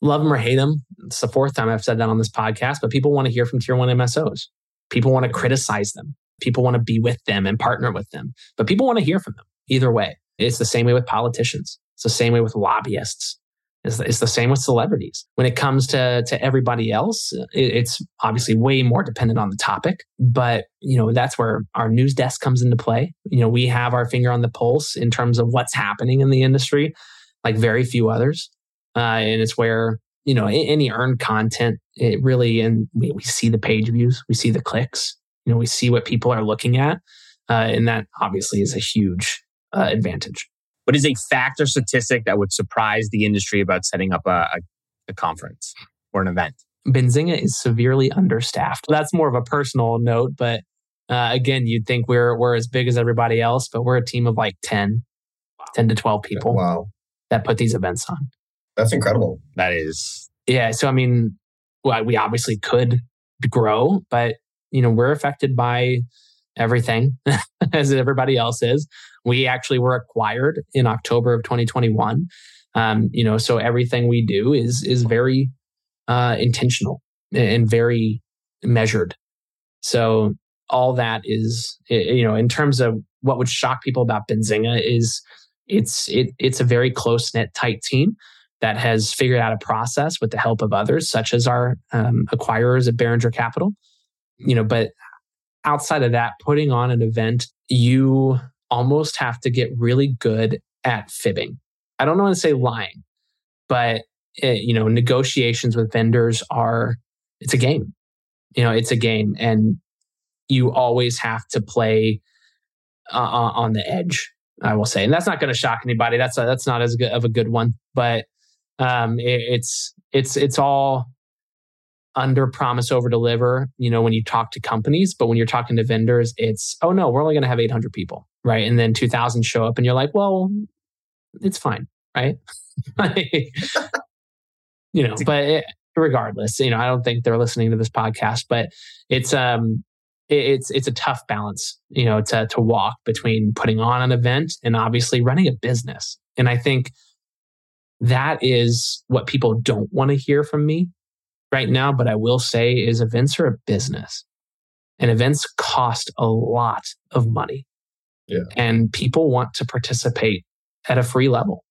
love them or hate them. It's the fourth time I've said that on this podcast, but people want to hear from tier one MSOs. People want to criticize them. People want to be with them and partner with them, but people want to hear from them either way. It's the same way with politicians. It's the same way with lobbyists. It's, it's the same with celebrities. When it comes to, to everybody else, it, it's obviously way more dependent on the topic. But, you know, that's where our news desk comes into play. You know, we have our finger on the pulse in terms of what's happening in the industry, like very few others. Uh, and it's where, you know, any earned content, it really, and we, we see the page views, we see the clicks, you know, we see what people are looking at. Uh, and that obviously is a huge uh, advantage. What is a fact or statistic that would surprise the industry about setting up a, a, a conference or an event? Benzinga is severely understaffed. That's more of a personal note, but uh, again, you'd think we're we're as big as everybody else, but we're a team of like 10, 10 to 12 people wow. that put these events on. That's incredible. That is. Yeah. So, I mean, well, we obviously could grow, but, you know, we're affected by everything as everybody else is. We actually were acquired in October of 2021. Um, you know, so everything we do is is very uh, intentional and very measured. So all that is, you know, in terms of what would shock people about Benzinga is it's it, it's a very close knit, tight team that has figured out a process with the help of others, such as our um, acquirers at Beringer Capital. You know, but outside of that, putting on an event, you almost have to get really good at fibbing. I don't want to say lying, but it, eh, you know, negotiations with vendors are it's a game. You know, it's a game, and you always have to play uh, on the edge. I will say, and that's not going to shock anybody. That's a, that's not as good of a good one, but um, it, it's it's it's all under promise over deliver. You know, when you talk to companies, but when you're talking to vendors, it's oh no, we're only going to have 800 people, right? And then 2,000 show up, and you're like, well, it's fine, right? you know, but it, regardless, you know, I don't think they're listening to this podcast, but it's um it's it's a tough balance, you know, to to walk between putting on an event and obviously running a business. And I think that is what people don't want to hear from me right now, but I will say is events are a business. And events cost a lot of money. Yeah. And people want to participate at a free level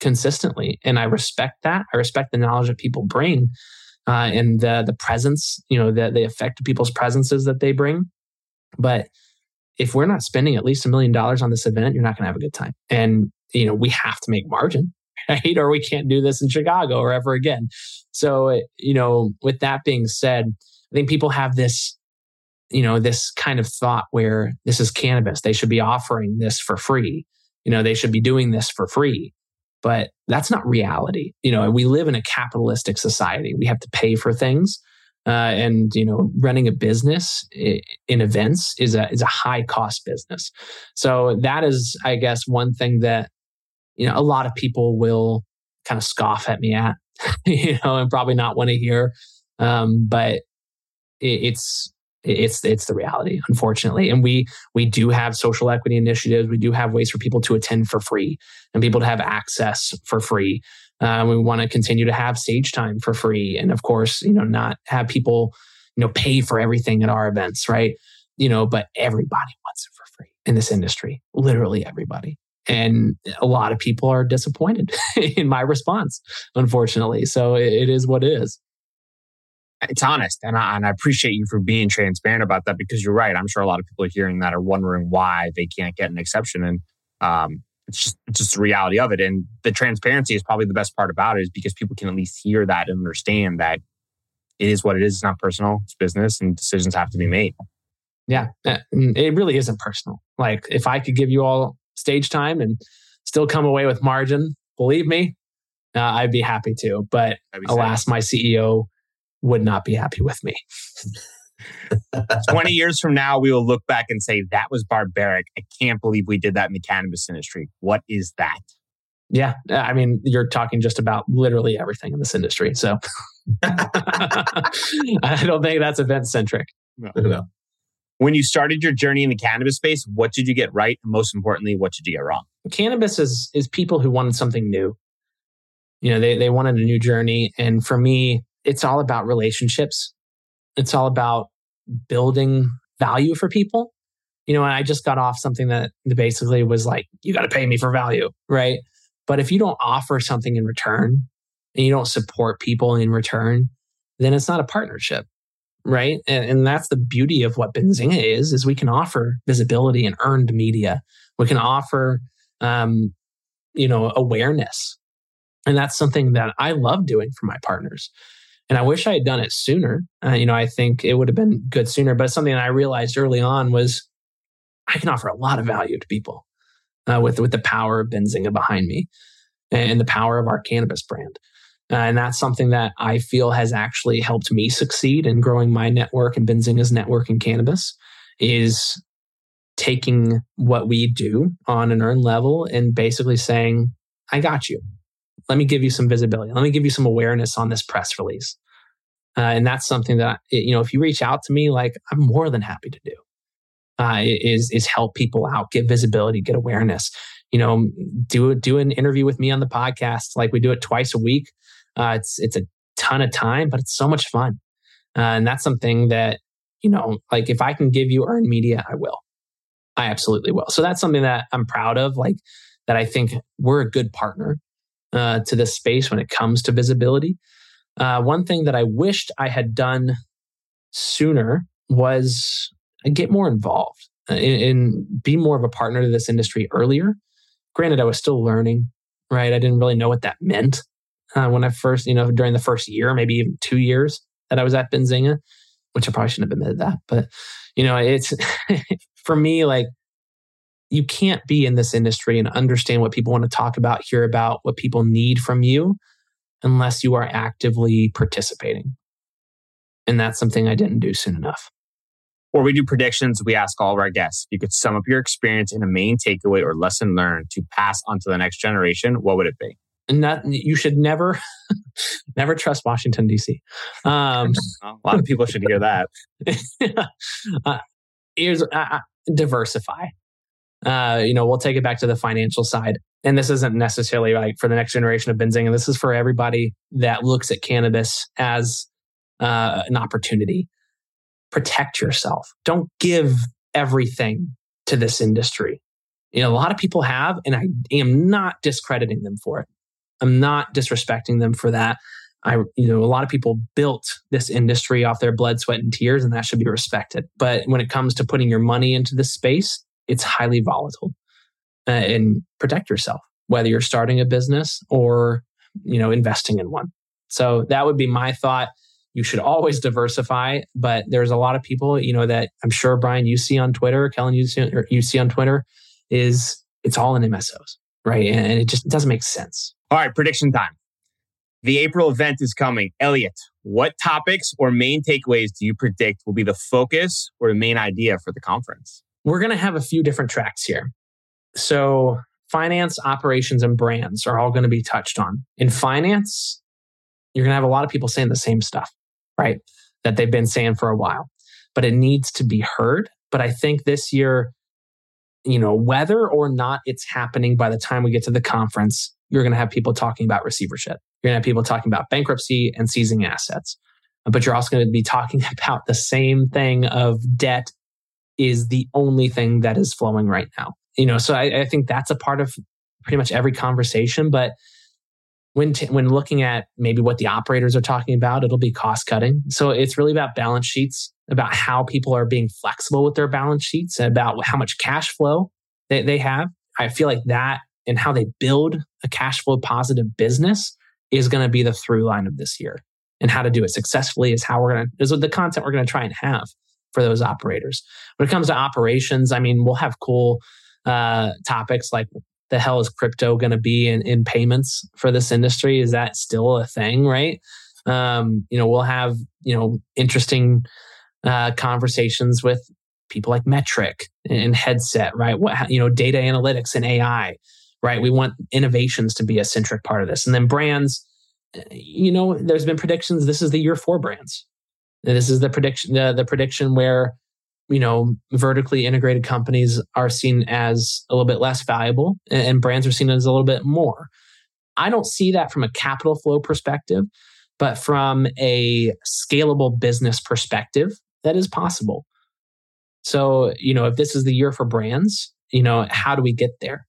consistently. And I respect that. I respect the knowledge that people bring uh, and the, the presence, you know, the, the effect of people's presences that they bring. But if we're not spending at least a million dollars on this event, you're not going to have a good time. And, you know, we have to make margin, right? Or we can't do this in Chicago or ever again. So, you know, with that being said, I think people have this you know this kind of thought where this is cannabis. They should be offering this for free. You know they should be doing this for free. But that's not reality. You know we live in a capitalistic society. We have to pay for things. Uh, and you know running a business in events is a is a high cost business. So that is i guess one thing that you know a lot of people will kind of scoff at me at you know and probably not want to hear um, but it, it's it's it's the reality unfortunately. And we we do have social equity initiatives. We do have ways for people to attend for free and people to have access for free. Uh, we want to continue to have stage time for free and of course you know not have people you know pay for everything at our events right? You know but everybody wants it for free in this industry literally everybody and a lot of people are disappointed in my response unfortunately. So it, is what it is. It's honest and I, and I appreciate you for being transparent about that because you're right. I'm sure a lot of people are hearing that are wondering why they can't get an exception and um, it's just it's just the reality of it and the transparency is probably the best part about it is because people can at least hear that and understand that it is what it is. It's not personal it's business and decisions have to be made. Yeah it really isn't personal. Like if i could give you all stage time and still come away with margin believe me uh, i'd be happy to but alas my ceo would not be happy with me. 20 years from now, we will look back and say, that was barbaric. I can't believe we did that in the cannabis industry. What is that? Yeah. I mean, you're talking just about literally everything in this industry. So I don't think that's event centric. No. no. When you started your journey in the cannabis space, what did you get right? And most importantly, what did you get wrong? Cannabis is, is people who wanted something new. You know, they, they wanted a new journey. And for me, it's all about relationships. It's all about building value for people. You know, I just got off something that basically was like, you got to pay me for value, right? But if you don't offer something in return and you don't support people in return, then it's not a partnership, right? And, and that's the beauty of what Benzinga is, is we can offer visibility and earned media. We can offer, um, you know, awareness. And that's something that I love doing for my partners. And I wish I had done it sooner. Uh, you know, I think it would have been good sooner. But something I realized early on was I can offer a lot of value to people uh, with with the power of Benzinga behind me and the power of our cannabis brand. Uh, and that's something that I feel has actually helped me succeed in growing my network and Benzinga's network in cannabis is taking what we do on an earned level and basically saying, I got you let me give you some visibility. Let me give you some awareness on this press release. Uh, and that's something that, you know, if you reach out to me, like I'm more than happy to do. Uh, is is help people out, get visibility, get awareness. you know, do do an interview with me on the podcast. Like we do it twice a week. Uh, it's it's a ton of time, but it's so much fun, uh, and that's something that you know, like if I can give you earned media, I will. I absolutely will. So that's something that I'm proud of. Like that, I think we're a good partner uh, to this space when it comes to visibility. Uh, one thing that I wished I had done sooner was get more involved and, be more of a partner to this industry earlier. Granted, I was still learning, right? I didn't really know what that meant uh, when I first, you know, during the first year, maybe even two years that I was at Benzinga, which I probably shouldn't have admitted that. But, you know, it's for me, like, you can't be in this industry and understand what people want to talk about, hear about what people need from you unless you are actively participating. And that's something I didn't do soon enough. Or we do predictions. We ask all of our guests if you could sum up your experience in a main takeaway or lesson learned to pass on to the next generation, what would it be? Not, you should never, never trust Washington D.C. Um, a lot of people should hear that. uh, here's uh, uh, diversify. Uh, you know, we'll take it back to the financial side, and this isn't necessarily like for the next generation of Benzinga. This is for everybody that looks at cannabis as uh, an opportunity protect yourself. Don't give everything to this industry. You know, a lot of people have, and I am not discrediting them for it. I'm not disrespecting them for that. I, you know, a lot of people built this industry off their blood, sweat, and tears, and that should be respected. But when it comes to putting your money into this space, it's highly volatile. Uh, and protect yourself, whether you're starting a business or, you know, investing in one. So that would be my thought you should always diversify. But there's a lot of people, you know, that I'm sure Brian you see on Twitter, Kellen you see, you see on Twitter, is it's all in MSOs, right? And it just doesn't make sense. All right, prediction time. The April event is coming. Elliot, what topics or main takeaways do you predict will be the focus or the main idea for the conference? We're going to have a few different tracks here. So, finance, operations, and brands are all going to be touched on. In finance, you're going to have a lot of people saying the same stuff right? That they've been saying for a while, but it needs to be heard. But I think this year, you know, whether or not it's happening by the time we get to the conference, you're going to have people talking about receivership. You're going to have people talking about bankruptcy and seizing assets. But you're also going to be talking about the same thing of debt is the only thing that is flowing right now. You know, so I, I think that's a part of pretty much every conversation. But when t- when looking at maybe what the operators are talking about, it'll be cost cutting. So it's really about balance sheets, about how people are being flexible with their balance sheets, and about how much cash flow they, they have. I feel like that and how they build a cash flow positive business is going to be the through line of this year. And how to do it successfully is how we're going to is with the content we're going to try and have for those operators. When it comes to operations, I mean, we'll have cool uh, topics like the hell is crypto going to be in, in payments for this industry? Is that still a thing, right? Um, you know, we'll have, you know, interesting uh, conversations with people like Metrc and Headset, right? What, you know, data analytics and AI, right? We want innovations to be a centric part of this. And then brands, eh, you know, there's been predictions. This is the year for brands. This is the prediction, the, the prediction where you know, vertically integrated companies are seen as a little bit less valuable and brands are seen as a little bit more. I don't see that from a capital flow perspective, but from a scalable business perspective, that is possible. So, you know, if this is the year for brands, you know, how do we get there?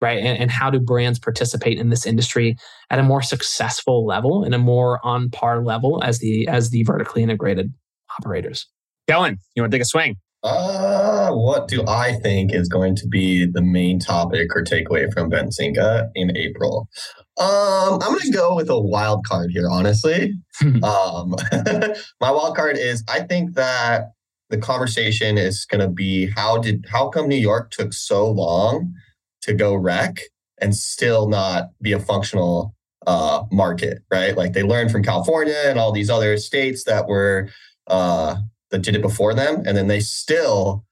Right. And, and how do brands participate in this industry at a more successful level and a more on par level as the as the vertically integrated operators? Kellen, you want to take a swing? Uh, what do I think is going to be the main topic or takeaway from Benzinga in April? Um, I'm going to go with a wild card here, honestly. um, my wild card is I think that the conversation is going to be how did how come New York took so long to go rec and still not be a functional uh, market, right? Like they learned from California and all these other states that were uh, that did it before them, and then they still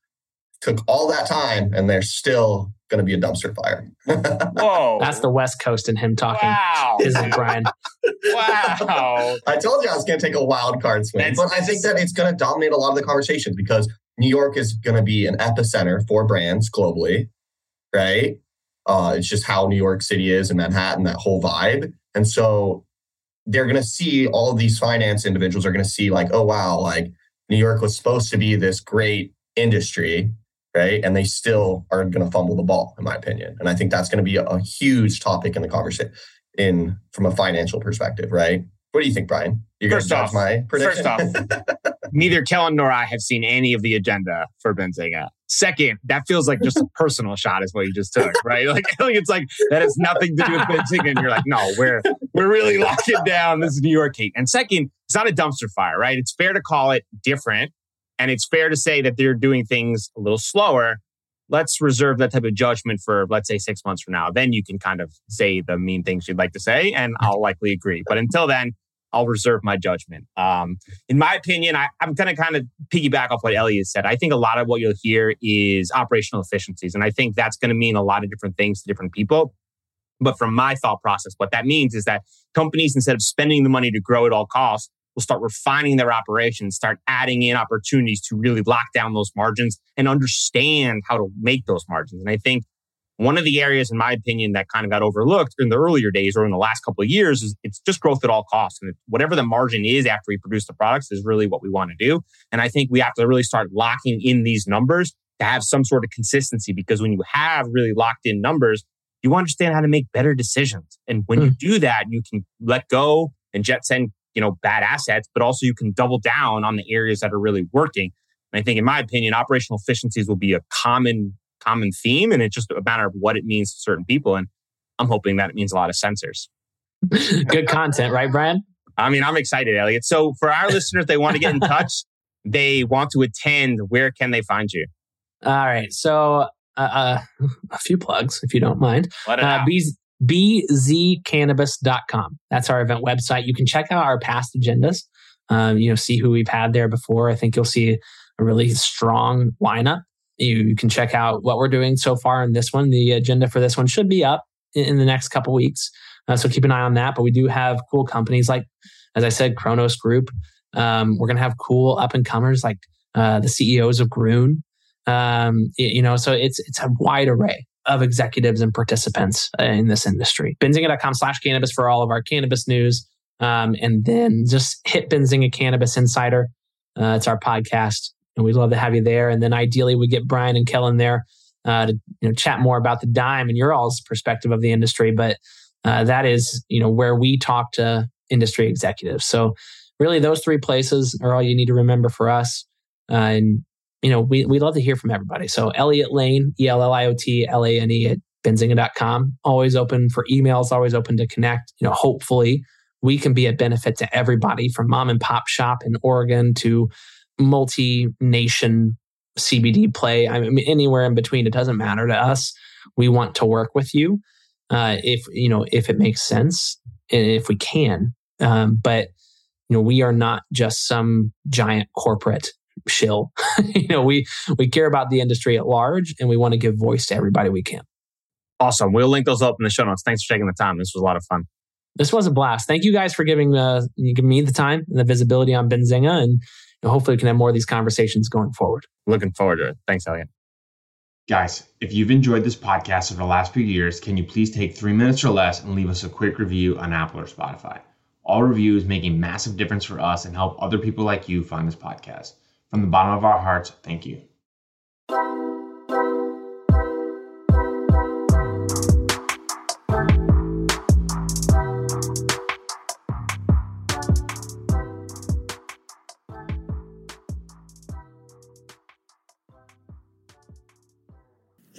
took all that time, and they're still going to be a dumpster fire. Whoa, that's the West Coast and him talking. Wow, isn't Brian? wow, I told you I was going to take a wild card swing, that's, but I think that it's going to dominate a lot of the conversations because New York is going to be an epicenter for brands globally, right? Uh, it's just how New York City is and Manhattan, that whole vibe. And so they're going to see all of these finance individuals are going to see like, oh wow, like New York was supposed to be this great industry, right? And they still are going to fumble the ball, in my opinion. And I think that's going to be a, a huge topic in the conversation in from a financial perspective, right? What do you think, Brian? You're first off, my prediction. First off, neither Kellen nor I have seen any of the agenda for Benzinga. Second, that feels like just a personal shot, is what you just took, right? Like, it's like that has nothing to do with Benzinga, and you're like, no, we're we're really locking down. This is New York hate. And second, it's not a dumpster fire, right? It's fair to call it different, and it's fair to say that they're doing things a little slower. Let's reserve that type of judgment for, let's say, six months from now. Then you can kind of say the mean things you'd like to say, and I'll likely agree. But until then, I'll reserve my judgment. Um, in my opinion, I, am going to kind of piggyback off what Elliot said. I think a lot of what you'll hear is operational efficiencies. And I think that's going to mean a lot of different things to different people. But from my thought process, what that means is that companies, instead of spending the money to grow at all costs, will start refining their operations, start adding in opportunities to really lock down those margins and understand how to make those margins. And I think one of the areas, in my opinion, that kind of got overlooked in the earlier days or in the last couple of years is it's just growth at all costs. And whatever the margin is after we produce the products is really what we want to do. And I think we have to really start locking in these numbers to have some sort of consistency because when you have really locked in numbers, you understand how to make better decisions. And when mm. you hmm. do that, you can let go and jet send, you know, bad assets, but also you can double down on the areas that are really working. And I think, in my opinion, operational efficiencies will be a common common theme and it's just a matter of what it means to certain people. And I'm hoping that it means a lot of sensors. Good content, right, Brian? I mean, I'm excited, Elliot. So for our listeners, they want to get in touch, they want to attend, where can they find you? All right. So uh, uh, a few plugs, if you don't mind. Uh, bzcannabis.com. That's our event website. You can check out our past agendas. Um, you know, see who we've had there before. I think you'll see a really strong lineup. You, can check out what we're doing so far in this one. The agenda for this one should be up in, in the next couple weeks. Uh, so keep an eye on that. But we do have cool companies like, as I said, Cronos Group. Um, we're going to have cool up and comers like uh, the CEOs of Groon. Um, you know, so it's it's a wide array of executives and participants uh, in this industry. Benzinga.com slash cannabis for all of our cannabis news. Um, and then just hit Benzinga Cannabis Insider. Uh, it's our podcast and we'd love to have you there. And then ideally, we get Brian and Kellen there uh, to you know chat more about the dime and your all's perspective of the industry. But uh, that is you know where we talk to industry executives. So really, those three places are all you need to remember for us. Uh, and you know we we love to hear from everybody. So Elliot Lane, E L L I O T L A N E at benzinga.com. Always open for emails. Always open to connect. You know, hopefully we can be a benefit to everybody from mom and pop shop in Oregon to multi nation CBD play. I mean, anywhere in between, it doesn't matter to us. We want to work with you uh, if you know if it makes sense and if we can. Um, but you know, we are not just some giant corporate shill. you know, we we care about the industry at large, and we want to give voice to everybody we can. Awesome. We'll link those up in the show notes. Thanks for taking the time. This was a lot of fun. This was a blast. Thank you guys for giving uh, giving me the time and the visibility on Benzinga and hopefully we can have more of these conversations going forward. Looking forward to it. Thanks, Elliot. Guys, if you've enjoyed this podcast over the last few years, can you please take three minutes or less and leave us a quick review on Apple or Spotify? All reviews make a massive difference for us and help other people like you find this podcast. From the bottom of our hearts, thank you.